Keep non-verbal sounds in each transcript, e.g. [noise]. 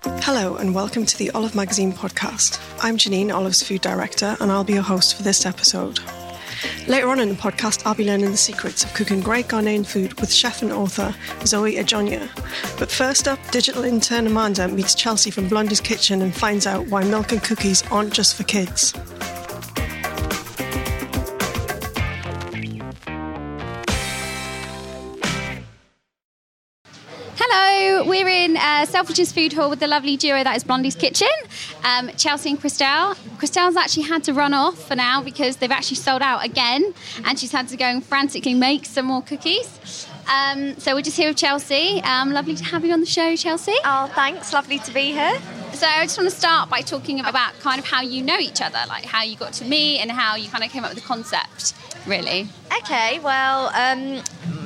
Hello, and welcome to the Olive Magazine podcast. I'm Janine, Olive's food director, and I'll be your host for this episode. Later on in the podcast, I'll be learning the secrets of cooking great Ghanaian food with chef and author Zoe Adjonyoh. But first up, digital intern Amanda meets Chelsie from Blondie's Kitchen and finds out why milk and cookies aren't just for kids. We're in uh, Selfridges Food Hall with the lovely duo that is Blondie's Kitchen, um, Chelsie and Christelle. Christelle's actually had to run off for now because they've actually sold out again, and she's had to go and frantically make some more cookies. Um, so we're just here with Chelsie. Um, lovely to have you on the show, Chelsie. Oh, thanks. Lovely to be here. So I just want to start by talking about kind of how you know each other, like how you got to meet and how you kind of came up with the concept, really. Okay, well, um,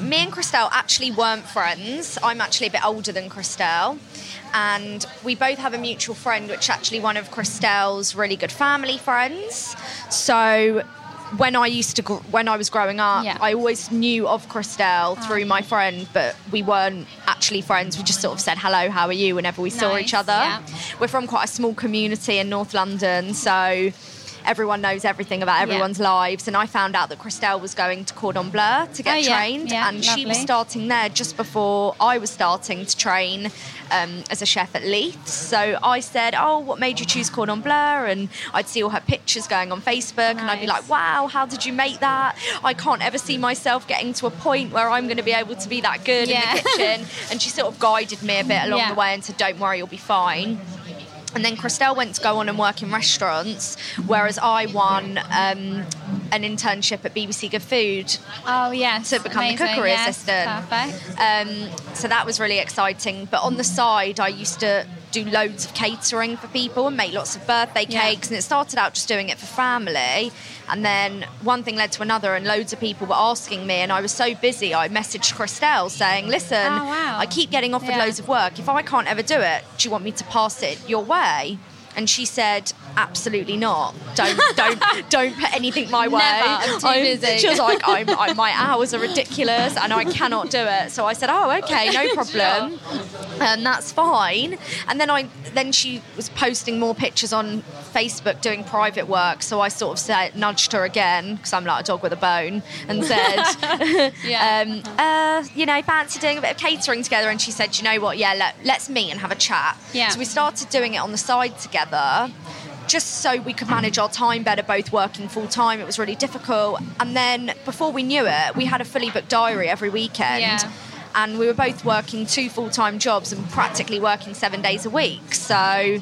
me and Christelle actually weren't friends. I'm actually a bit older than Christelle. And we both have a mutual friend, which is actually one of Christelle's really good family friends. So when I used to, gr- when I was growing up, Yeah. I always knew of Christelle through my friend, but we weren't actually friends. We just sort of said hello, how are you, whenever we saw each other. yeah. We're from quite a small community in North London, so everyone knows everything about everyone's lives. And I found out that Christelle was going to Cordon Bleu to get Oh, yeah, trained, yeah, and she was starting there just before I was starting to train um, as a chef at Leith. So I said, "Oh, what made you choose Cordon Bleu?" And I'd see all her pictures going on Facebook, and I'd be like, "Wow, how did you make that? I can't ever see myself getting to a point where I'm going to be able to be that good Yeah. in the kitchen." [laughs] and she sort of guided me a bit along Yeah. the way and said, "Don't worry, you'll be fine." And then Christelle went to go on and work in restaurants, whereas I won um, an internship at BBC Good Food Oh yes, to become amazing, the cookery yes, assistant. Perfect. Um, so that was really exciting. But on the side, I used to do loads of catering for people and make lots of birthday Yeah. cakes. And it started out just doing it for family. And then one thing led to another, and loads of people were asking me. And I was so busy, I messaged Christelle saying, Listen, Oh, wow. I keep getting offered Yeah. loads of work. If I can't ever do it, do you want me to pass it your way? And she said, "Absolutely not. Don't, [laughs] don't, don't put anything my way. Never. I'm too busy." She was [laughs] like, I'm, i my hours are ridiculous and I cannot do it. So I said, oh, okay, no [laughs] problem. And that's fine. And then I then she was posting more pictures on Facebook doing private work. So I sort of said, nudged her again because I'm like a dog with a bone and said, [laughs] Yeah. [laughs] um, uh, you know, fancy doing a bit of catering together. And she said, you know what? Yeah, let, let's meet and have a chat. Yeah. So we started doing it on the side together just so we could manage our time better, both working full time. It was really difficult. And then before we knew it, we had a fully booked diary every weekend. Yeah. And we were both working two full time jobs and practically working seven days a week. So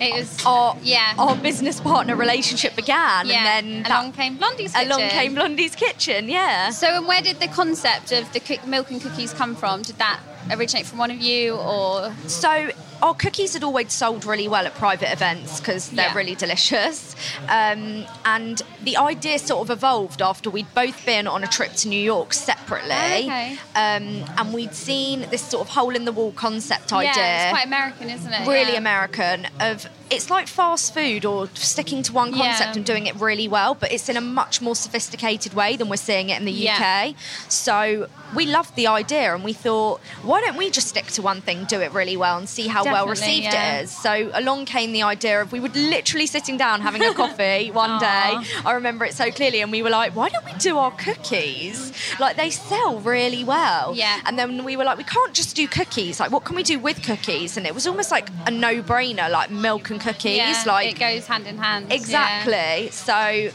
It oh. was our, yeah. our business partner relationship began. yeah. And then along that- came Blondie's kitchen. along came Blondie's Kitchen, yeah. So, and where did the concept of the milk and cookies come from? Did that originate from one of you, or So our cookies had always sold really well at private events because they're Yeah. really delicious. Um, and the idea sort of evolved after we'd both been on a trip to New York separately. Okay. Um, and we'd seen this sort of hole in the wall concept idea. yeah, it's quite American, isn't it? Really Yeah. American of it's like fast food or sticking to one Yeah. concept and doing it really well, but it's in a much more sophisticated way than we're seeing it in the Yeah. UK. So we loved the idea and we thought, why don't we just stick to one thing, do it really well, and see how well received yeah. it is? So along came the idea of we would literally sitting down having a [laughs] coffee one day. I remember it so clearly, and we were like, why don't we do our cookies? Like they sell really well. Yeah. And then we were like, we can't just do cookies. Like, what can we do with cookies? And it was almost like a no-brainer, like milk and cookies. Yeah, like it goes hand in hand. yeah. Exactly. So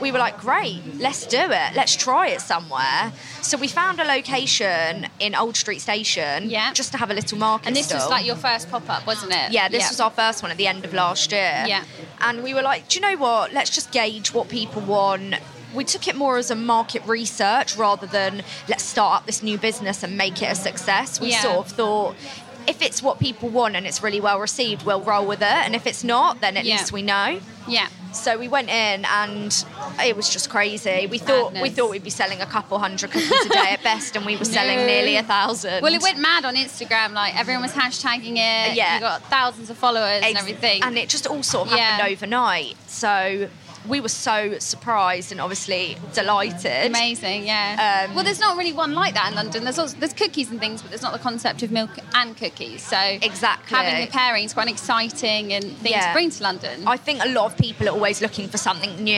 we were like, great, let's do it. Let's try it somewhere. So we found a location in Old Street Station Yeah. just to have a little market And this was like your first pop up, wasn't it? Yeah, this was our first one at the end of last year. Yeah. And we were like, do you know what? Let's just gauge what people want. We took it more as a market research rather than let's start up this new business and make it a success. We Yeah. sort of thought if it's what people want and it's really well received, we'll roll with it. And if it's not, then at Yeah. least we know. Yeah. So we went in and it was just crazy. We thought we thought we'd be selling a couple hundred cookies a day at best, and we were [laughs] selling No. nearly a thousand. Well, it went mad on Instagram. Like everyone was hashtagging it. Yeah. You got thousands of followers and everything. and it just all sort of happened Yeah. overnight. So we were so surprised and obviously delighted. Amazing, yeah. Um, well, there's not really one like that in London. There's also, there's cookies and things, but there's not the concept of milk and cookies. So Exactly. having the pairing is quite an exciting and thing Yeah. to bring to London. I think a lot of people are always looking for something new,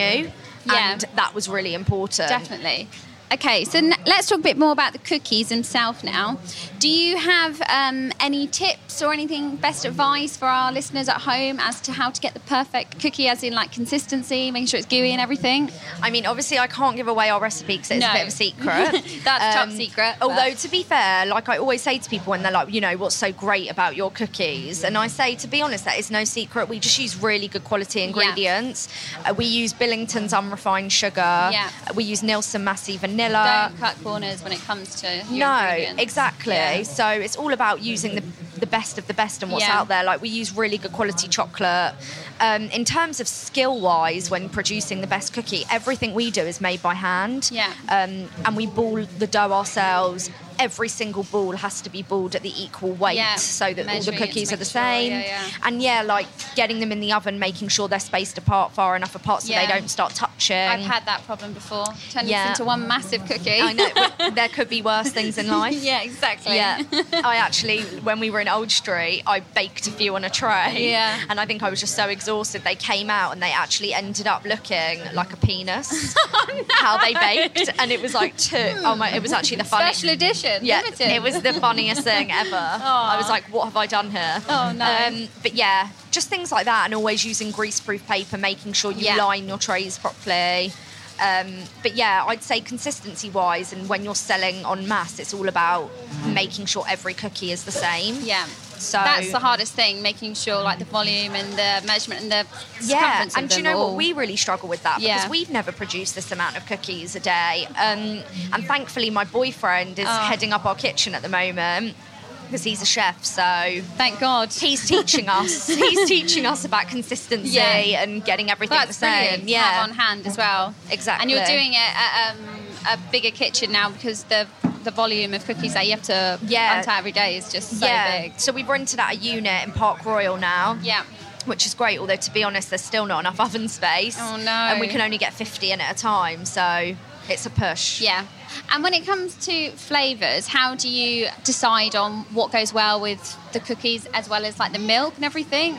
Yeah. and that was really important. Definitely. Okay, so n- let's talk a bit more about the cookies themselves now. Do you have um, any tips or anything, best advice for our listeners at home as to how to get the perfect cookie, as in like consistency, making sure it's gooey and everything? I mean, obviously, I can't give away our recipe because it's No. a bit of a secret. Um, [laughs] That's top secret, but- Although, to be fair, like I always say to people when they're like, you know, what's so great about your cookies? And I say, to be honest, that is no secret. We just use really good quality ingredients. Uh, we use Billington's unrefined sugar. Yeah. Uh, We use Nielsen Massey vanilla. Don't cut corners when it comes to No, exactly. Yeah. So it's all about using the, the best of the best and what's Yeah. out there. Like we use really good quality chocolate. Um, in terms of skill wise, when producing the best cookie, everything we do is made by hand. Yeah. Um, and we ball the dough ourselves. Every single ball has to be balled at the equal weight Yeah. so that all the Measuring it to cookies are the sure, same. yeah, yeah. And yeah, like getting them in the oven, making sure they're spaced apart far enough apart so they don't start touching. I've had that problem before. Turning Yeah. this into one massive cookie. I know [laughs] there could be worse things in life. [laughs] yeah, exactly. Yeah, [laughs] I actually, when we were in Old Street, I baked a few on a tray. Yeah. And I think I was just so exhausted. They came out and they actually ended up looking like a penis. Oh, How they baked, and it was like two. Oh my! It was actually the funniest. Special edition. Yeah, limited. it was the funniest thing ever. I was like, "What have I done here?" Oh, no. Um, but yeah, just things like that, and always using greaseproof paper, making sure you Yeah. line your trays properly. Um, but yeah, I'd say consistency wise, and when you're selling on mass, it's all about making sure every cookie is the same. Yeah. So That's the hardest thing, making sure like the volume and the measurement and the Yeah, and do you know all- what? We really struggle with that Yeah. because we've never produced this amount of cookies a day. Um, and thankfully, my boyfriend is Oh. heading up our kitchen at the moment because he's a chef. So Thank God. he's teaching [laughs] us. he's teaching us about consistency Yeah. and getting everything That's the same. Yeah, on hand as well. Exactly. And you're doing it at um, a bigger kitchen now because the the volume of cookies that you have to Yeah. hunt out every day is just so yeah. big. So we've rented out a unit in Park Royal now. Yeah. Which is great, although to be honest, there's still not enough [laughs] oven space. Oh, no. And we can only get 50 in at a time, so it's a push. Yeah. And when it comes to flavours, how do you decide on what goes well with the cookies as well as like the milk and everything?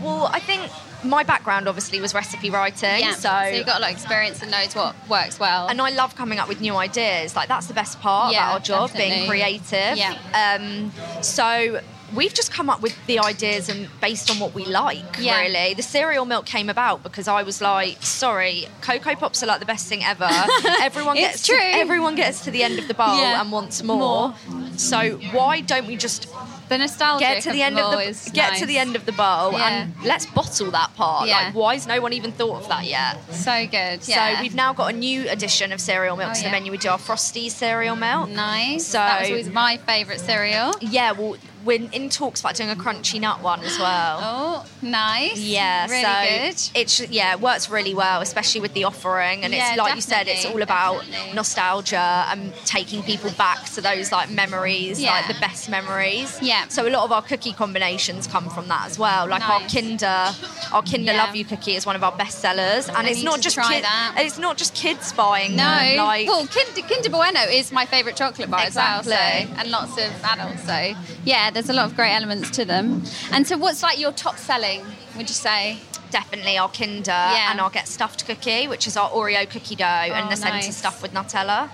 Well, I think my background obviously was recipe writing, Yeah. so, you've got a lot of experience and knows what works well. and I love coming up with new ideas. Like that's the best part Yeah, about our job, being creative. Yeah. Um, so we've just come up with the ideas and based on what we like. Yeah. Really, the cereal milk came about because I was like, sorry, Coco Pops are like the best thing ever. [laughs] everyone It's gets true. To, everyone gets to the end of the bowl Yeah. and wants more. So why don't we just the nostalgia get to the end of the get nice. to the end of the bowl Yeah. and let's bottle that part. Yeah. Like, why has no one even thought of that yet? So good. Yeah. So we've now got a new edition of cereal milk Oh, to the yeah. menu. We do our frosty cereal milk. nice. So- that was always my favourite cereal. Yeah, well, we're in talks about doing a crunchy nut one as well. Oh, nice. Yeah, really so good. it yeah it works really well, especially with the offering, and Yeah, it's like you said, it's all about definitely. nostalgia and taking people back to those like memories, Yeah. like the best memories. Yeah. So a lot of our cookie combinations come from that as well. Like our Nice. Kinder, our Kinder Yeah. Love You cookie is one of our best sellers, and I it's not just kid- it's not just kids buying No, them. Like well, Kinder, Kinder Bueno is my favourite chocolate bar as well, so, Exactly. and lots of adults. So, yeah, there's a lot of great elements to them. And so, what's like your top selling? Would you say? definitely our Kinder Yeah. and our Get Stuffed cookie, which is our Oreo cookie dough, and Oh, the centre nice. stuffed with Nutella.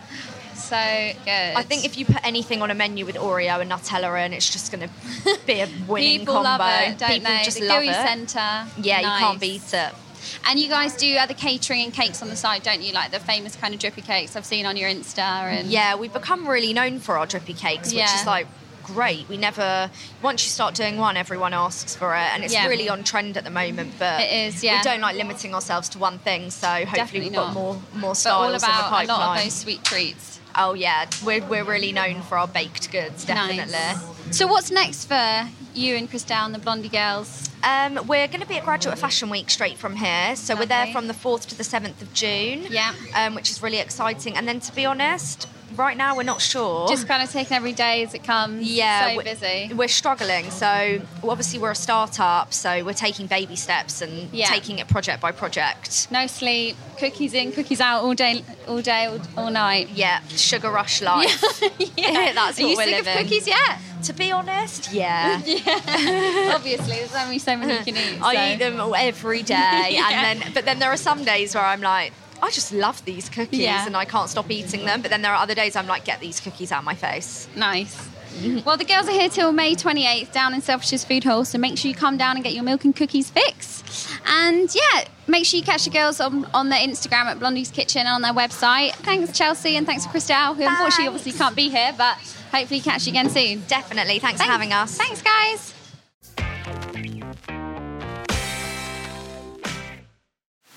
So good. I think if you put anything on a menu with Oreo and Nutella in, it's just going [laughs] to be a winning people combo. love it, don't People they? just the love it. centre. Yeah, you can't beat it. And you guys do other catering and cakes on the side, don't you? Like the famous kind of drippy cakes I've seen on your Insta. And Yeah, we've become really known for our drippy cakes, which Yeah. is like great. We never once you start doing one, everyone asks for it, and it's Yeah. really on trend at the moment. But It is, yeah. We don't like limiting ourselves to one thing, so hopefully Definitely we've got not. more more but styles all in the about a lot of those sweet treats. Oh yeah, we're we're really known for our baked goods, definitely. Nice. So what's next for you and Christelle and the Blondie girls? Um, we're going to be at Graduate Fashion Week straight from here. So we're there from the 4th to the 7th of June. Yeah. Um, which is really exciting. And then to be honest, right now we're not sure. Just kind of taking every day as it comes. yeah, So we- busy. We're struggling. So obviously we're a startup, so we're taking baby steps and Yeah. taking it project by project. No sleep, cookies in, cookies out all day, all day, all, all night. Yeah, sugar rush life. [laughs] yeah, [laughs] That's Are what you we're sick living. of cookies yet? To be honest, yeah. [laughs] [laughs] Obviously, there's only so many you can eat. I eat them every day, [laughs] and then but then there are some days where I'm like, I just love these cookies, Yeah. and I can't stop eating them. But then there are other days I'm like, get these cookies out of my face. Nice. Well, the girls are here till May 28th down in Selfridges Food Hall, so make sure you come down and get your milk and cookies fix. And yeah, make sure you catch the girls on, on their Instagram at Blondie's Kitchen and on their website. Thanks, Chelsie, and thanks, to Christelle, who unfortunately obviously can't be here, but hopefully catch you again soon. Definitely. Thanks, for having us. Thanks, guys.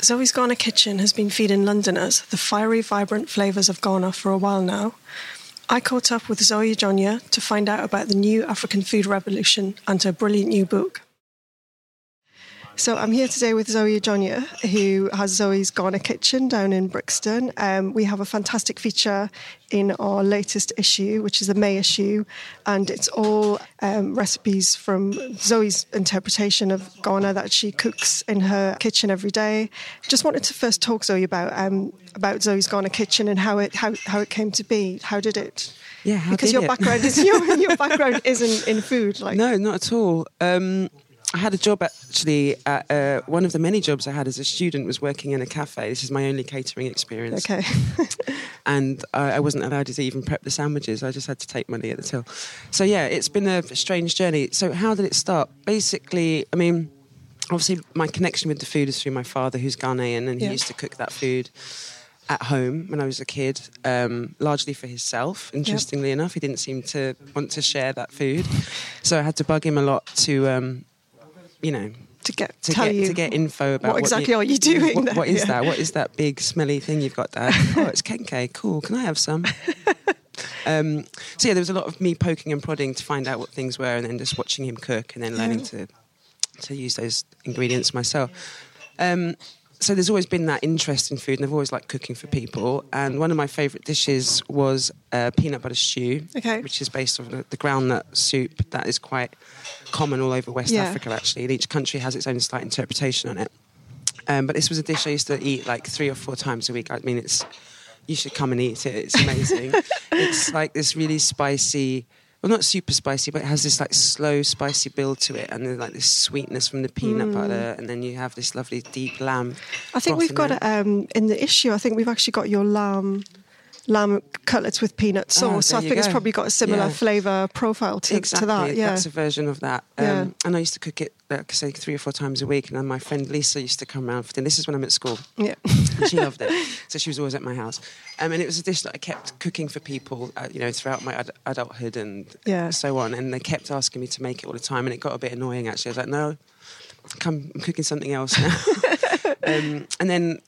Zoe's Ghana Kitchen has been feeding Londoners the fiery, vibrant flavours of Ghana for a while now. I caught up with Zoe Adjonyoh to find out about the new African food revolution and her brilliant new book. So I'm here today with Zoe Adjonyoh, who has Zoe's Ghana Kitchen down in Brixton. Um, we have a fantastic feature in our latest issue, which is the May issue, and it's all um, recipes from Zoe's interpretation of Ghana that she cooks in her kitchen every day. Just wanted to first talk Zoe about um, about Zoe's Ghana Kitchen and how it how, how it came to be. How did it? Yeah, how because did your it? background is [laughs] your, your background isn't in food. Like No, not at all. Um, I had a job actually. At, uh, one of the many jobs I had as a student was working in a cafe. This is my only catering experience. okay, [laughs] and I, I wasn't allowed to even prep the sandwiches. I just had to take money at the till. So yeah, it's been a strange journey. So how did it start? Basically, I mean, obviously my connection with the food is through my father, who's Ghanaian, and he Yeah. used to cook that food at home when I was a kid, um, largely for himself. Interestingly enough, he didn't seem to want to share that food, so I had to bug him a lot to, um, you know, to get to tell get to get info about what exactly you, are you doing What, what is Yeah. that? What is that big smelly thing you've got there? [laughs] oh, it's kenkey. Cool. Can I have some? [laughs] um, so yeah, there was a lot of me poking and prodding to find out what things were, and then just watching him cook, and then learning to to use those ingredients myself. Um, so there's always been that interest in food, and I've always liked cooking for people. And one of my favourite dishes was uh, peanut butter stew, Okay. which is based on the, groundnut soup that is quite common all over West Yeah. Africa. Actually, and each country has its own slight interpretation on it. Um, but this was a dish I used to eat like three or four times a week. I mean, it's you should come and eat it. It's amazing. [laughs] it's like this really spicy. Well, not super spicy, but it has this like slow, spicy build to it, and then like this sweetness from the peanut butter, and then you have this lovely deep lamb. Mm. I think we've got it um, in the issue. I think we've actually got your lamb lamb cutlets with peanut sauce. so I Ah, think it's probably got a similar Yeah. flavour profile to, exactly. to that. Yeah. That's a version of that. Um, Yeah. And I used to cook it, like I say, three or four times a week. And then my friend Lisa used to come around for dinner. This is when I'm at school. yeah. she loved it. [laughs] So she was always at my house. Um, and it was a dish that I kept cooking for people, uh, you know, throughout my ad- adulthood and Yeah. so on. And they kept asking me to make it all the time. And it got a bit annoying, actually. I was like, no, come, I'm cooking something else now. [laughs] um, and then,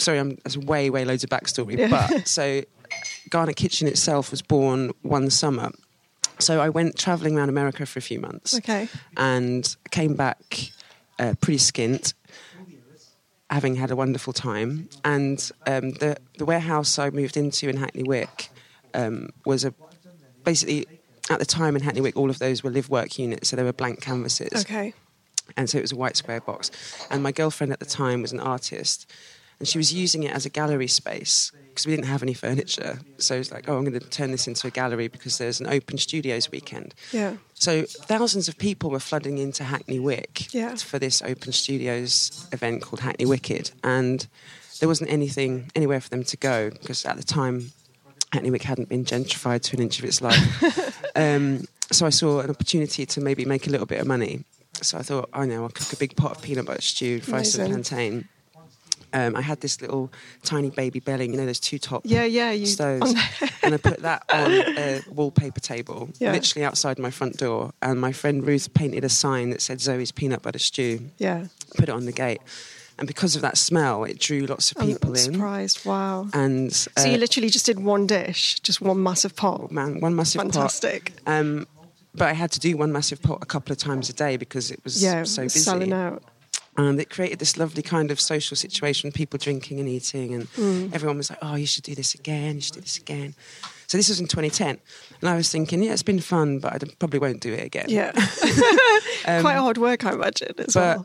sorry, I'm, that's way, way loads of backstory. But [laughs] so Ghana Kitchen itself was born one summer. So I went travelling around America for a few months Okay. and came back uh, pretty skint, having had a wonderful time. And um, the the warehouse I moved into in Hackney Wick um, was a basically at the time in Hackney Wick all of those were live work units, so they were blank canvases, Okay. and so it was a white square box. And my girlfriend at the time was an artist. And she was using it as a gallery space because we didn't have any furniture. So it's like, oh, I'm going to turn this into a gallery because there's an open studios weekend. Yeah. So thousands of people were flooding into Hackney Wick Yeah. for this Open Studios event called Hackney Wicked, and there wasn't anything anywhere for them to go because at the time Hackney Wick hadn't been gentrified to an inch of its life. [laughs] um, so I saw an opportunity to maybe make a little bit of money. So I thought, I know, I'll cook a big pot of peanut butter stew, fry some plantain. Um, I had this little tiny baby belling, you know, those two top Yeah, yeah. You stoves, [laughs] and I put that on a wallpaper table, Yeah. literally outside my front door. And my friend Ruth painted a sign that said Zoe's peanut butter stew. yeah. Put it on the gate, and because of that smell, it drew lots of I'm people in. surprised. Wow. And so uh, you literally just did one dish, just one massive pot. man, one massive pot. Fantastic. Um, but I had to do one massive pot a couple of times a day because it was Yeah, so busy. selling out. And it created this lovely kind of social situation, people drinking and eating, and Mm. everyone was like, "Oh, you should do this again. You should do this again." So this was in 2010, and I was thinking, "Yeah, it's been fun, but I probably won't do it again." Yeah. [laughs] [laughs] Quite a hard work, I imagine, as Um, But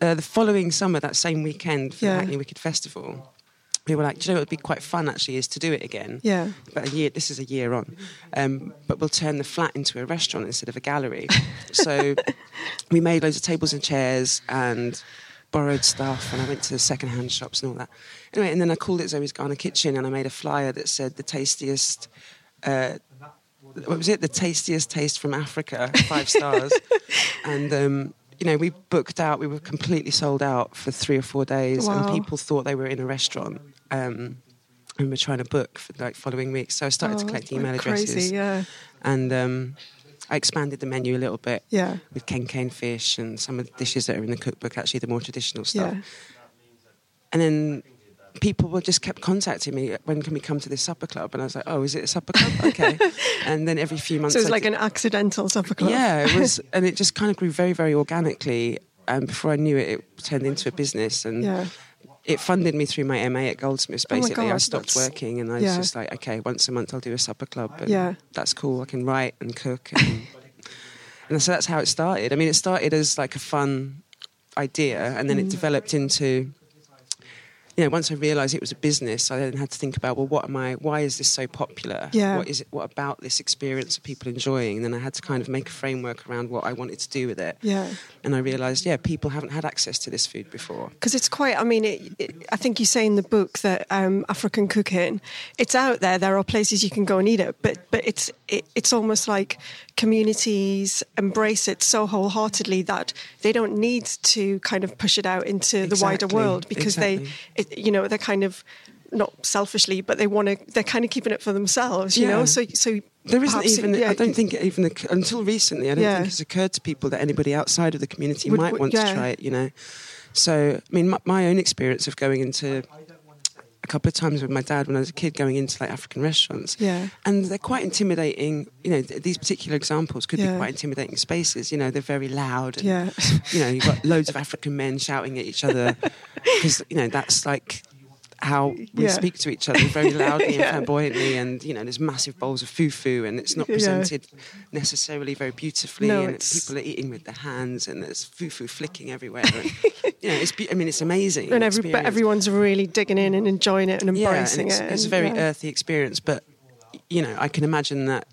well. uh, the following summer, that same weekend for Yeah. the Hackney Wicked Festival, we were like, "Do you know what would be quite fun actually is to do it again." Yeah. But a year, this is a year on, um, but we'll turn the flat into a restaurant instead of a gallery. so [laughs] we made loads of tables and chairs and borrowed stuff, and I went to second-hand shops and all that. Anyway, and then I called it Zoe's Ghana Kitchen, and I made a flyer that said the tastiest. Uh, what was it? The tastiest taste from Africa, five stars. [laughs] and um, you know, we booked out. We were completely sold out for three or four days, Wow. and people thought they were in a restaurant. Um, and we're trying to book for like following weeks. So I started to Oh, collect like email crazy, addresses, yeah. and um, I expanded the menu a little bit. Yeah. with ken cane fish and some of the dishes that are in the cookbook. Actually, the more traditional stuff. Yeah. And then people were just kept contacting me. When can we come to this supper club? And I was like, oh, is it a supper club? [laughs] Okay. and then every few months, So it was like an accidental supper club. yeah, it was, [laughs] and it just kind of grew very, very organically. And before I knew it, it turned into a business, and Yeah. It funded me through my MA at Goldsmiths. Oh Basically, I stopped working, and I yeah. was just like, okay, once a month I'll do a supper club, and Yeah. that's cool. I can write and cook, and, [laughs] and so that's how it started. I mean, it started as like a fun idea, and then Mm. it developed into you know, once I realised it was a business, I then had to think about, well, what am I? Why is this so popular? Yeah. What is it? What about this experience are people enjoying? And then I had to kind of make a framework around what I wanted to do with it. Yeah. And I realised, yeah, people haven't had access to this food before. because it's quite i mean it, it, i think you say in the book that um, african cooking it's out there there are places you can go and eat it but but it's it, it's almost like communities embrace it so wholeheartedly that they don't need to kind of push it out into the wider world because exactly. they it, you know they're kind of not selfishly but they want to they're kind of keeping it for themselves you know so so There isn't perhaps it- even, yeah, I don't think it even, occur- until recently, I don't Yeah. think it's occurred to people that anybody outside of the community Would- might would- want yeah. to try it, you know. So, I mean, my, my own experience of going into a couple of times with my dad when I was a kid going into like African restaurants. Yeah. And they're quite intimidating, you know, th- these particular examples could Yeah. be quite intimidating spaces, you know, they're very loud. And, Yeah. You know, you've got [laughs] loads of African men shouting at each other because, you know, that's like how we Yeah. speak to each other very [laughs] loudly Yeah. and flamboyantly and you know there's massive bowls of fufu and it's not Yeah. presented necessarily very beautifully No, and it's- people are eating with their hands and there's fufu flicking everywhere and, you know it's be- I mean it's amazing and every, but everyone's really digging in and enjoying it and yeah and embracing it's, it it's a very yeah. earthy experience but you know I can imagine that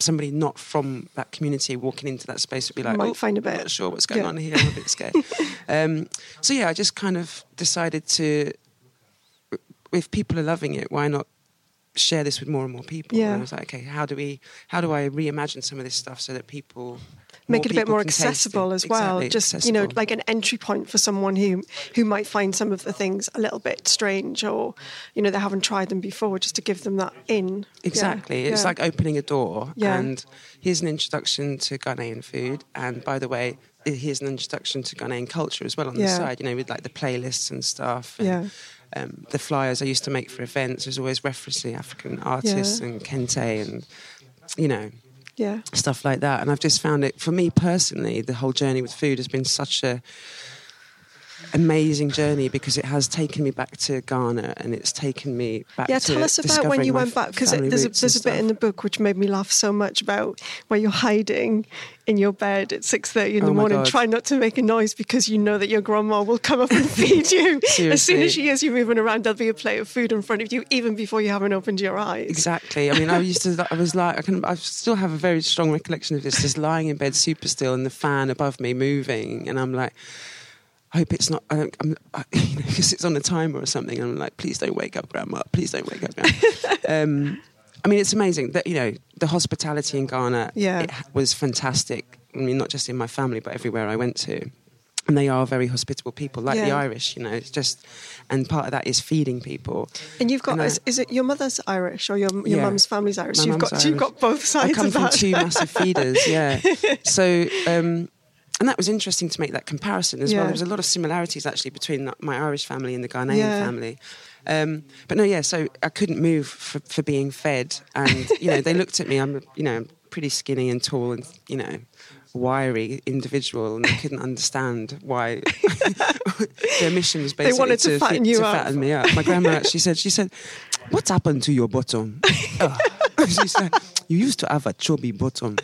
somebody not from that community walking into that space would be like Might oh, find a I'm bit- not sure what's going yeah. on here I'm a bit scared [laughs] um, so yeah I just kind of decided to if people are loving it, why not share this with more and more people? Yeah. And I was like, okay, how do we, how do I reimagine some of this stuff so that people make it a bit more accessible as well. Exactly, Just you know, like an entry point for someone who who might find some of the things a little bit strange, or you know, they haven't tried them before, just to give them that in. Yeah, Exactly. It's yeah. like opening a door Yeah. and here's an introduction to Ghanaian food. And by the way, here's an introduction to Ghanaian culture as well on the Yeah. side, you know, with like the playlists and stuff. And, Yeah. Um, the flyers I used to make for events, was always referencing African artists Yeah. and Kente and, you know, yeah, stuff like that. And I've just found it, for me personally, the whole journey with food has been such a amazing journey because it has taken me back to Ghana and it's taken me back yeah. Tell us about when you went back because there's a, there's a bit in the book which made me laugh so much about where you're hiding in your bed at six thirty in Oh the morning, God. trying not to make a noise because you know that your grandma will come up and [laughs] feed you [laughs] as soon as she hears you moving around. There'll be a plate of food in front of you, even before you haven't opened your eyes. Exactly. I mean, I used to. I was like, I can. I still have a very strong recollection of this. Just lying in bed, super still, and the fan above me moving, and I'm like, I hope it's not. I don't, I'm, I, [laughs] you know, because it's on a timer or something. And I'm like, please don't wake up, Grandma. Please don't wake up, Grandma. [laughs] um, I mean, it's amazing that you know the hospitality in Ghana. Yeah. it was fantastic. I mean, not just in my family, but everywhere I went to. And they are very hospitable people, like the Irish, you know. It's just, and part of that is feeding people. And you've got And I- is, is it your mother's Irish or your your Yeah. mum's family's Irish? My you've got you've got both sides I come of from two massive feeders, yeah. [laughs] So, um, and that was interesting to make that comparison as Yeah. well. There was a lot of similarities actually between my Irish family and the Ghanaian Yeah. family. Um, but no, yeah. So I couldn't move for, for being fed, and you know they looked at me. I'm, you know, pretty skinny and tall and you know wiry individual, and I couldn't understand why [laughs] their mission was basically wanted to fatten you to up. fatten me up. My grandma actually said, she said, "What's happened to your bottom?" Oh. [laughs] [laughs] she said, "You used to have a chubby bottom."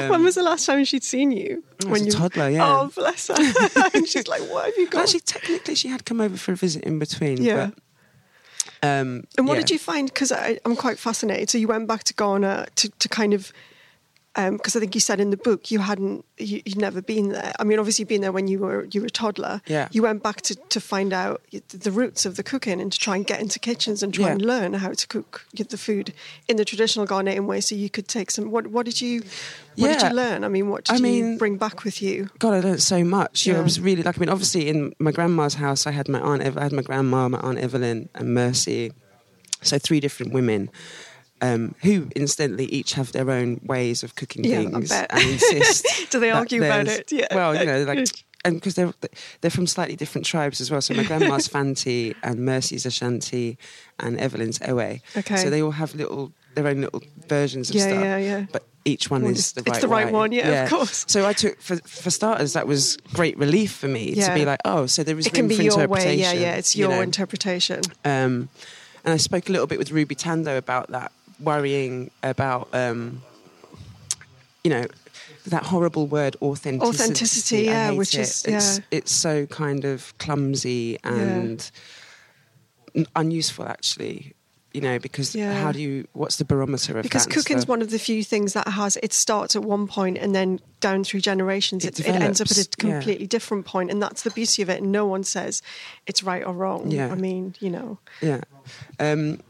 Um, when was the last time she'd seen you? When a you toddler, yeah. Oh, bless her. [laughs] and she's like, "What have you got?" Actually, technically, she had come over for a visit in between. Yeah. But, um, And what yeah. did you find? Because I'm quite fascinated. So you went back to Ghana to, to kind of, Um, because I think you said in the book you hadn't, you, you'd never been there. I mean, obviously you'd been there when you were you were a toddler. Yeah. You went back to, to find out the roots of the cooking and to try and get into kitchens and try Yeah. and learn how to cook get the food in the traditional Ghanaian way, so you could take some. What what did you what did you learn? I mean, what did I you mean- bring back with you? God, I learned so much. You know, Yeah. I was really like. I mean, obviously, in my grandma's house, I had my aunt. I had my grandma, my aunt Evelyn, and Mercy. So three different women. Um, who incidentally each have their own ways of cooking Yeah, things and insist. [laughs] Do they argue about it? Yeah. Well, you know, like, and because they're they're from slightly different tribes as well. So my [laughs] grandma's Fanti and Mercy's Ashanti and Evelyn's Ewe. Okay. So they all have little their own little versions of Yeah, stuff. yeah, yeah. But each one Well, is it's- the it's right the right way. one, yeah, of course. So I took for for starters that was great relief for me Yeah. to be like, oh, so there is It can be for your way. Yeah, yeah. It's you your know. interpretation. Um, and I spoke a little bit with Ruby Tandoh about that, worrying about, um, you know, that horrible word authenticity. Authenticity, yeah, which it. is- it's, yeah. it's so kind of clumsy and n- unuseful, actually. You know, because Yeah. how do you? What's the barometer of because that? cooking's stuff? one of the few things that has it starts at one point and then down through generations It it, it ends up at a yeah. completely different point and that's the beauty of it and no one says it's right or wrong Yeah. i mean you know Yeah. Um,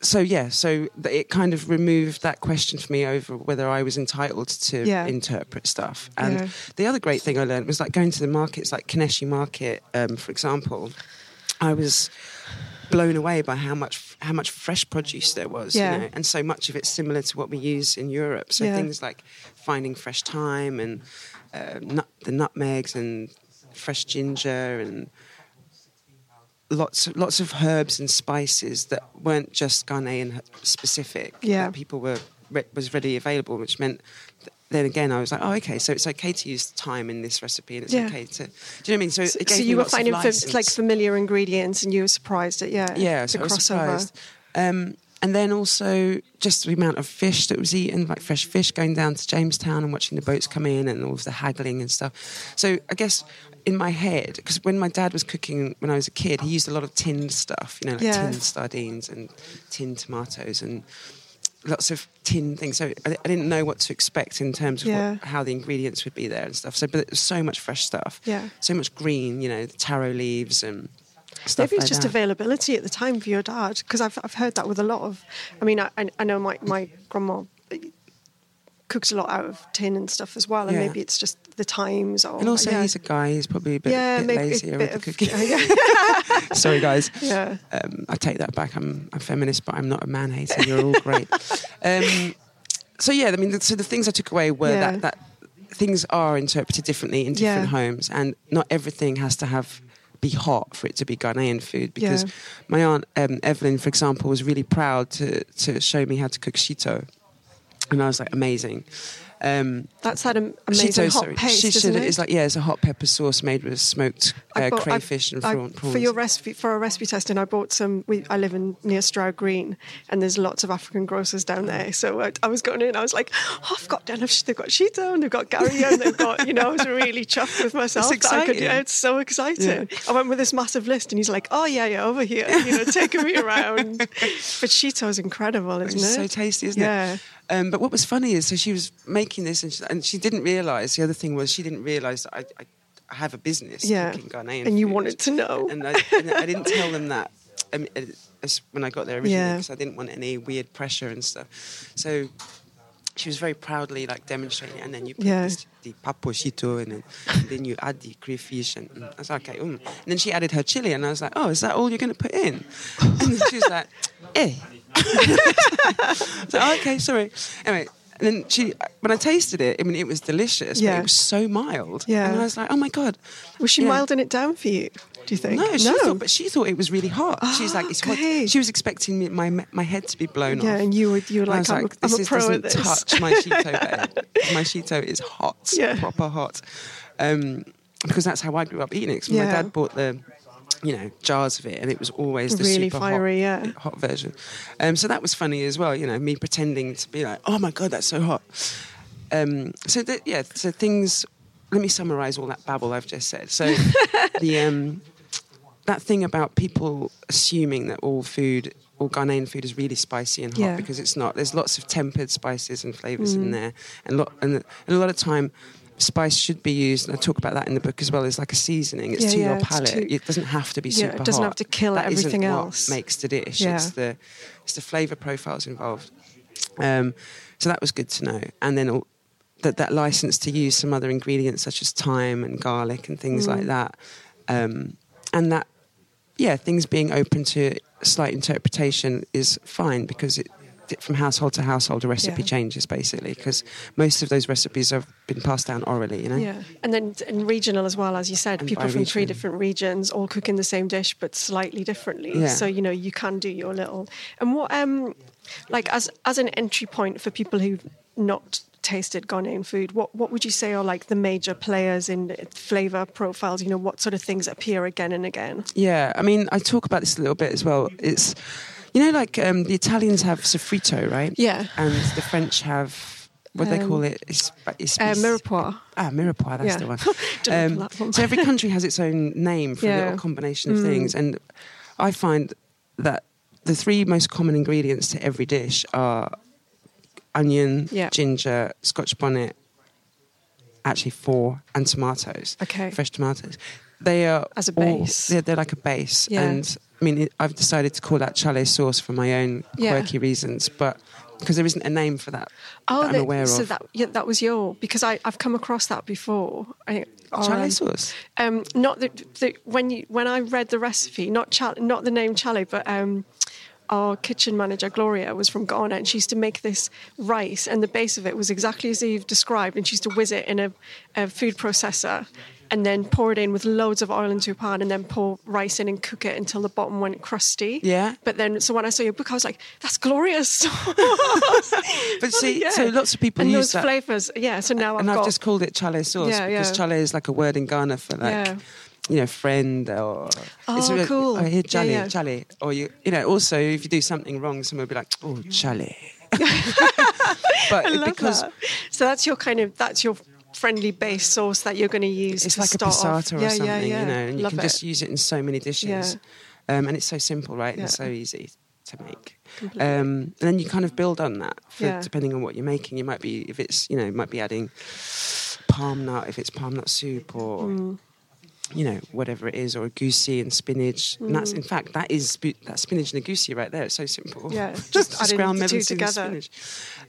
so yeah, so it kind of removed that question for me over whether I was entitled to Yeah. interpret stuff. And Yeah. the other great thing I learned was like going to the markets, like Kaneshie Market, um, for example. I was blown away by how much how much fresh produce there was, Yeah. you know, and so much of it similar to what we use in Europe. So things like finding fresh thyme and uh, nut, the nutmegs and fresh ginger and lots lots of herbs and spices that weren't just Ghanaian specific. Yeah. people were re- was readily available, which meant. th- Then again, I was like, oh, okay, so it's okay to use thyme in this recipe, and it's Yeah. okay to. Do you know what I mean? So, so, so you were finding fa- like familiar ingredients and you were surprised at yeah yeah, the so crossover surprised. Um, and then also just the amount of fish that was eaten, like fresh fish, going down to Jamestown and watching the boats come in and all of the haggling and stuff. So I guess in my head, because when my dad was cooking when I was a kid, he used a lot of tinned stuff, you know, like Yeah. tinned sardines and tinned tomatoes and lots of tin things. So I, I didn't know what to expect in terms of Yeah. what, how the ingredients would be there and stuff. So, but it was so much fresh stuff. Yeah. So much green, you know, the taro leaves and stuff Maybe it's like just that. availability at the time for your dad, because I've I've heard that with a lot of. I mean, I I know my my grandma cooks a lot out of tin and stuff as well, and Yeah. maybe it's just the times or And also, yeah. he's a guy. He's probably a bit, yeah, bit lazier a with bit the cooking. [laughs] Sorry, guys. yeah. Um, I take that back. I'm a feminist, but I'm not a man hater. You're all great. [laughs] um, so yeah, I mean, so the things I took away were that, that things are interpreted differently in different homes, and not everything has to have be hot for it to be Ghanaian food. Because Yeah. my aunt um, Evelyn, for example, was really proud to to show me how to cook shito, and I was like, amazing. Um, That's that am- amazing Shito, hot sorry. paste, She isn't said it? it's like yeah, it's a hot pepper sauce made with smoked uh, bought- I- crayfish and I- prawn, prawns. For your recipe, for a recipe testing, I bought some. We, I live in near Stroud Green, and there's lots of African grocers down there. So I, I was going in, I was like, oh, I've got they've they've got Shito and they've got gari and they've got, you know, I was really chuffed with myself. It's I could, exciting. yeah, it's so exciting. I went with this massive list, and he's like, oh yeah, yeah, over here, you know, taking me around. [laughs] But Shito's incredible, isn't It's it? so tasty, isn't Yeah. it? Um, but what was funny is, so she was making this, and she, and she didn't realise. The other thing was, she didn't realise that I, I, I have a business Yeah. cooking Ghanaian And you food. wanted to know. and I, and I didn't tell them that um, as when I got there originally Yeah. because I didn't want any weird pressure and stuff. So she was very proudly like demonstrating, and then you put Yeah. this, the paposhito, and then, and then you add the crayfish, and, and I was like, okay. Mm. And then she added her chili, and I was like, oh, is that all you're going to put in? [laughs] And she was like, eh. [laughs] so, oh, okay, sorry. Anyway, And then she, when I tasted it, I mean, it was delicious, Yeah. but it was so mild. Yeah. And I was like, oh my god. Was she Yeah. milding it down for you? Do you think? No, she thought, but she thought it was really hot. She's like, it's okay. hot. She was expecting me, my my head to be blown yeah, off. and you were you were And like, I'm, like, a, I'm this a pro doesn't at this. touch my Shito. [laughs] My Shito is hot, Yeah. proper hot. Um, because that's how I grew up eating it. Yeah. My dad bought the, you know, jars of it, and it was always the Really super fiery, hot, yeah. hot version. Um, so that was funny as well. You know, me pretending to be like, oh my god, that's so hot. Um, so that, yeah, so things. Let me summarise all that babble I've just said. So [laughs] the um, that thing about people assuming that all food, all Ghanaian food, is really spicy and hot Yeah. because it's not. There's lots of tempered spices and flavors Mm. in there, and lot and, and a lot of time. Spice should be used, and I talk about that in the book as well. As like a seasoning, it's Yeah, to yeah, your palate. to- it doesn't have to be super Yeah, it doesn't hot. have to kill That isn't everything what else. makes the dish. Yeah. It's the it's the flavor profiles involved. Um, so that was good to know, and then all, that that license to use some other ingredients such as thyme and garlic and things Mm. like that, um, and that yeah, things being open to slight interpretation is fine because it from household to household a recipe Yeah. changes basically because most of those recipes have been passed down orally you know Yeah, and then and regional as well, as you said, And people from three different regions all cooking the same dish but slightly differently. Yeah. So you know you can do your little. And what um, like as as an entry point for people who've not tasted Ghanaian food, what what would you say are like the major players in flavor profiles? You know, what sort of things appear again and again? Yeah, I mean, I talk about this a little bit as well. It's, you know, like um, the Italians have soffritto, right? Yeah. And the French have, what do they Um, call it? It's, it's, Uh, mirepoix. Ah, mirepoix, that's Yeah. the one. [laughs] Don't know that one. so every country has its own name for a Yeah. little combination of Mm. things. And I find that the three most common ingredients to every dish are onion, Yeah. ginger, scotch bonnet, actually four, and tomatoes. Okay. Fresh tomatoes. They are As a all- base. they're, they're like a base. Yeah. And I mean, I've decided to call that chale sauce for my own Yeah. quirky reasons, but because there isn't a name for that. Oh, that I'm aware so of. that yeah, that was your because I I've come across that before. I, chale um, sauce. Um, not the, the when you when I read the recipe, not chal, not the name chale, but um, our kitchen manager Gloria was from Ghana, and she used to make this rice, and the base of it was exactly as you've described, and she used to whiz it in a, a food processor. And then pour it in with loads of oil into a pan, and then pour rice in and cook it until the bottom went crusty. Yeah. But then, so when I saw your book, I was like, "That's glorious." [laughs] [laughs] But see, Yeah. so lots of people and use those flavors. Yeah. So now and I've I've got just called it chale sauce Yeah, because yeah. chale is like a word in Ghana for like, Yeah. you know, friend or. Oh, a- cool. Oh, here, Yeah, chale, yeah. chale. Or you, you know, also if you do something wrong, someone will be like, oh, chale. [laughs] but I love because that. So that's your kind of that's your friendly base sauce that you're going to use. it's to like a start off. passata or yeah, something, yeah, yeah. you know, and you can it. just use it in so many dishes. Um, and it's so simple, right? And so easy to make. Um, and then you kind of build on that for, depending on what you're making. You might be, if it's, you know, you might be adding palm nut, if it's palm nut soup or. Mm. You know, whatever it is, or agushi and spinach. And that's, in fact, that is sp- that spinach and agushi right there. It's so simple. Yeah, [laughs] just ground the two together. spinach.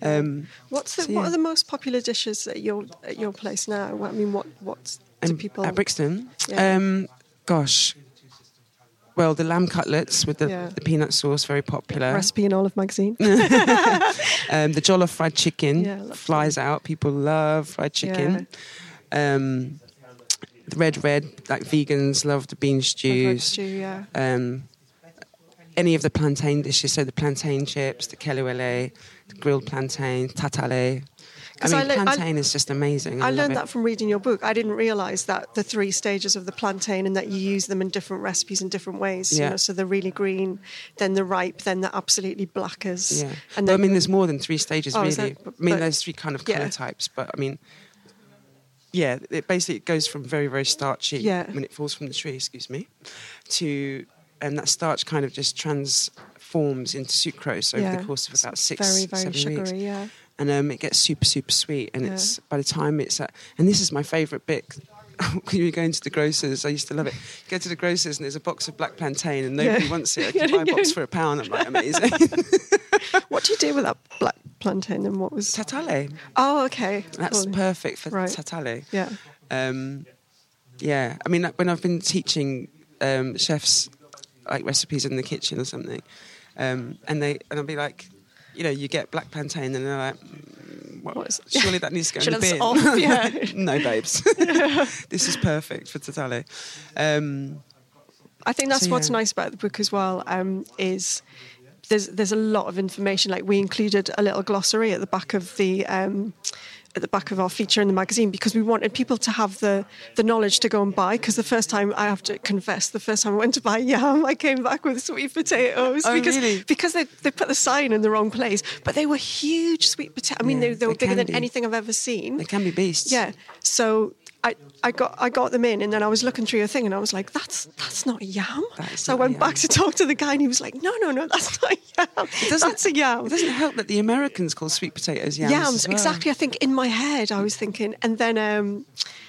Um, What's the, So, what are the most popular dishes at your at your place now? I mean, what what do and people? at Brixton? Yeah. Um, gosh. Well, the lamb cutlets with the, Yeah. the peanut sauce, very popular. Recipe in Olive magazine. [laughs] [laughs] Um, the jollof fried chicken Yeah, flies out. People love fried chicken. Um, the red red, like vegans love the bean stews. stew, yeah. Um, any of the plantain dishes, so the plantain chips, the kelewele, the grilled plantain, tatale. I mean, I le- I- plantain is just amazing. I, I learned it. that from reading your book. I didn't realise that the three stages of the plantain and that you use them in different recipes in different ways. You Yeah. know, so the really green, then the ripe, then the absolutely blackers. Yeah, And Well, I mean, there's more than three stages, Oh, really. is there? I mean, But- there's three kind of colour Yeah. types, but I mean, yeah, it basically it goes from very, very starchy Yeah. when it falls from the tree, excuse me, to and that starch kind of just transforms into sucrose over Yeah. the course of about six, very very seven sugary. weeks, Yeah. and um, it gets super, super sweet. And Yeah. it's by the time it's at, and this is my favourite bit. [laughs] When you were going to the grocers, I used to love it. You go to the grocers and there's a box of black plantain and nobody Yeah. wants it. I can [laughs] buy a box for a pound. I'm like, amazing. [laughs] What do you do with that black plantain? And what was? Tatale. Oh, okay. That's perfect for Right. tatale. Yeah. Um, yeah, I mean, when I've been teaching um, chefs like recipes in the kitchen or something, um, and they and I'll be like, you know, you get black plantain, and they're like, "Mm, Well, What is- [laughs] surely that needs to go in the bin. off, yeah. [laughs] no, babes. this is perfect for tatale. Um, I think that's So, what's nice about the book as well. Um, is there's there's a lot of information. Like we included a little glossary at the back of the. Um, at the back of our feature in the magazine because we wanted people to have the the knowledge to go and buy because the first time I have to confess the first time I went to buy yam I came back with sweet potatoes Oh, because really? because they, they put the sign in the wrong place but they were huge sweet potatoes I mean Yeah, they, they were they bigger than be. anything I've ever seen they can be beasts. yeah. So I, I got I got them in and then I was looking through your thing and I was like, that's that's not a yam. That is So I not a went back to talk to the guy and he was like, No, no, no, that's not a yam. [laughs] That's a yam. It doesn't help that the Americans call sweet potatoes yams. Yams, well. exactly. I think in my head I was thinking and then um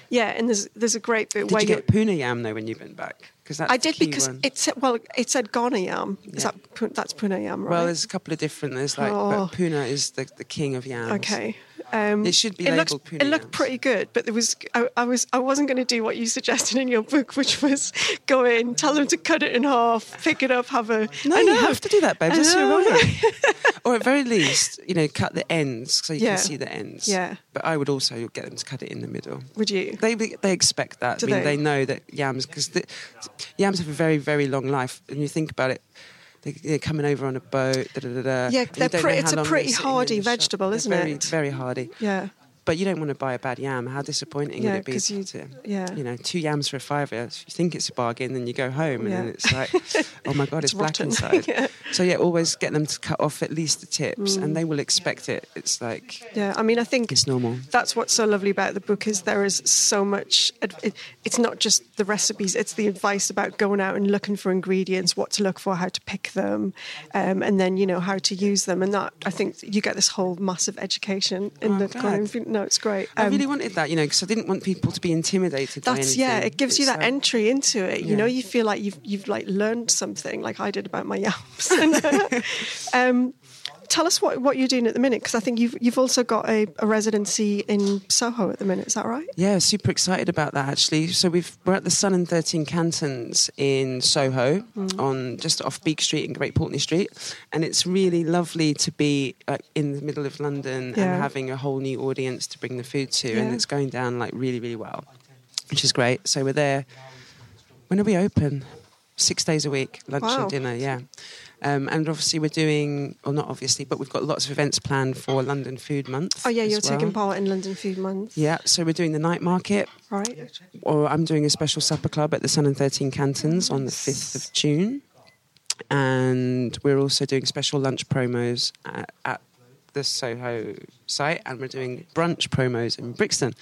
yeah, and there's there's a great bit Did where you get puna yam though when you went back? Because I did because one. it said well it said Ghana yam. Is Yeah. that pu- that's puna yam, right? Well, there's a couple of different. There's like, Oh. but puna is the, the king of yams. Okay. Um, It should be it looked, labelled puna It looked pretty good, but there was I, I was I wasn't going to do what you suggested in your book, which was go in, tell them to cut it in half, pick it up, have a. No, I you have to do that, babe. That's your right. [laughs] or at very least, you know, cut the ends so you Yeah. can see the ends. Yeah. But I would also get them to cut it in the middle. Would you? They they expect that. Do I mean, they? they? know that yams because the, yams have a very very long life, and you think about it. They, they're coming over on a boat. Da, da, da, Yeah, they're don't know pretty- how it's a pretty hardy shop. vegetable, They're isn't very, it? Very hardy. Yeah. But you don't want to buy a bad yam. How disappointing Yeah, would it be you- to, yeah. you know, two yams for a fiver? You think it's a bargain, then you go home and Yeah. then it's like, [laughs] oh my god, it's, It's black rotten. [laughs] inside. Yeah. So yeah, always get them to cut off at least the tips, Mm. and they will expect it. It's like Yeah, I mean, I think it's normal. that's what's so lovely about the book is there is so much. It, it's not just the recipes; it's the advice about going out and looking for ingredients, what to look for, how to pick them, um, and then you know how to use them. And that I think you get this whole massive education in Oh, the glad. Ghanaian food- No, it's great. I Um, really wanted that, you know, because I didn't want people to be intimidated. by that's yeah, it gives you that like- entry into it. You know, you feel like you've you've like learned something, like I did about my yams. [laughs] um, tell us what, what you're doing at the minute, because I think you've you've also got a, a residency in Soho at the minute. Is that right? Yeah, super excited about that actually. So we've we're at the Sun and Thirteen Cantons in Soho, Mm. on just off Beak Street and Great Pulteney Street, and it's really lovely to be like in the middle of London Yeah. and having a whole new audience to bring the food to, and it's going down like really really well, which is great. So we're there. When are we open? Six days a week, lunch Wow. and dinner. Yeah. Um, and obviously, we're doing, or not obviously, but we've got lots of events planned for London Food Month. Oh yeah, you're taking part in London Food Month, Yeah, so we're doing the night market, right? or I'm doing a special supper club at the Sun and 13 Cantons on the 5th of June. And we're also doing special lunch promos at, at the Soho site, and we're doing brunch promos in Brixton.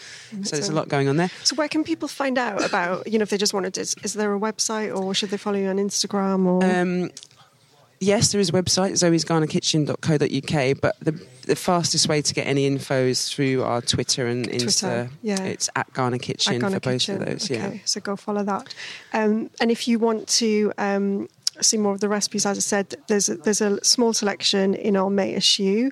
So there's a lot going on there. So where can people find out about you know if they just wanted to? Is, is there a website or should they follow you on Instagram or? Um, yes, there is a website, zoe'sghana but the, the fastest way to get any info is through our Twitter and Twitter, Insta. yeah. It's at Ghana Kitchen Iconic for both Kitchen. of those. Okay, Yeah. so go follow that. Um, and if you want to um, see more of the recipes, as I said, there's a, there's a small selection in our May issue.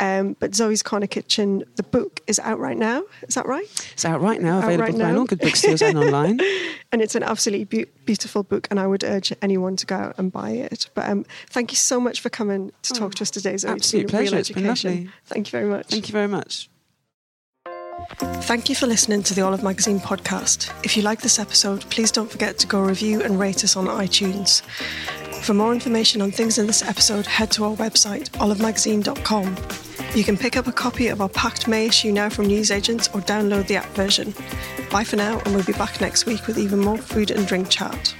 Um, but Zoe's Ghana Kitchen, the book is out right now. Is that right? It's out right now, Out available right now. all good bookstores and online. [laughs] And it's an absolutely beau- beautiful book, and I would urge anyone to go out and buy it. But um, thank you so much for coming to talk to us today, Zoe. It's absolute been a real pleasure. It's been education. lovely. Thank you very much. Thank you very much. Thank you for listening to the Olive Magazine podcast. If you like this episode, please don't forget to go review and rate us on iTunes. For more information on things in this episode, head to our website, olivemagazine.com. You can pick up a copy of our packed May issue now from newsagents or download the app version. Bye for now, and we'll be back next week with even more food and drink chat.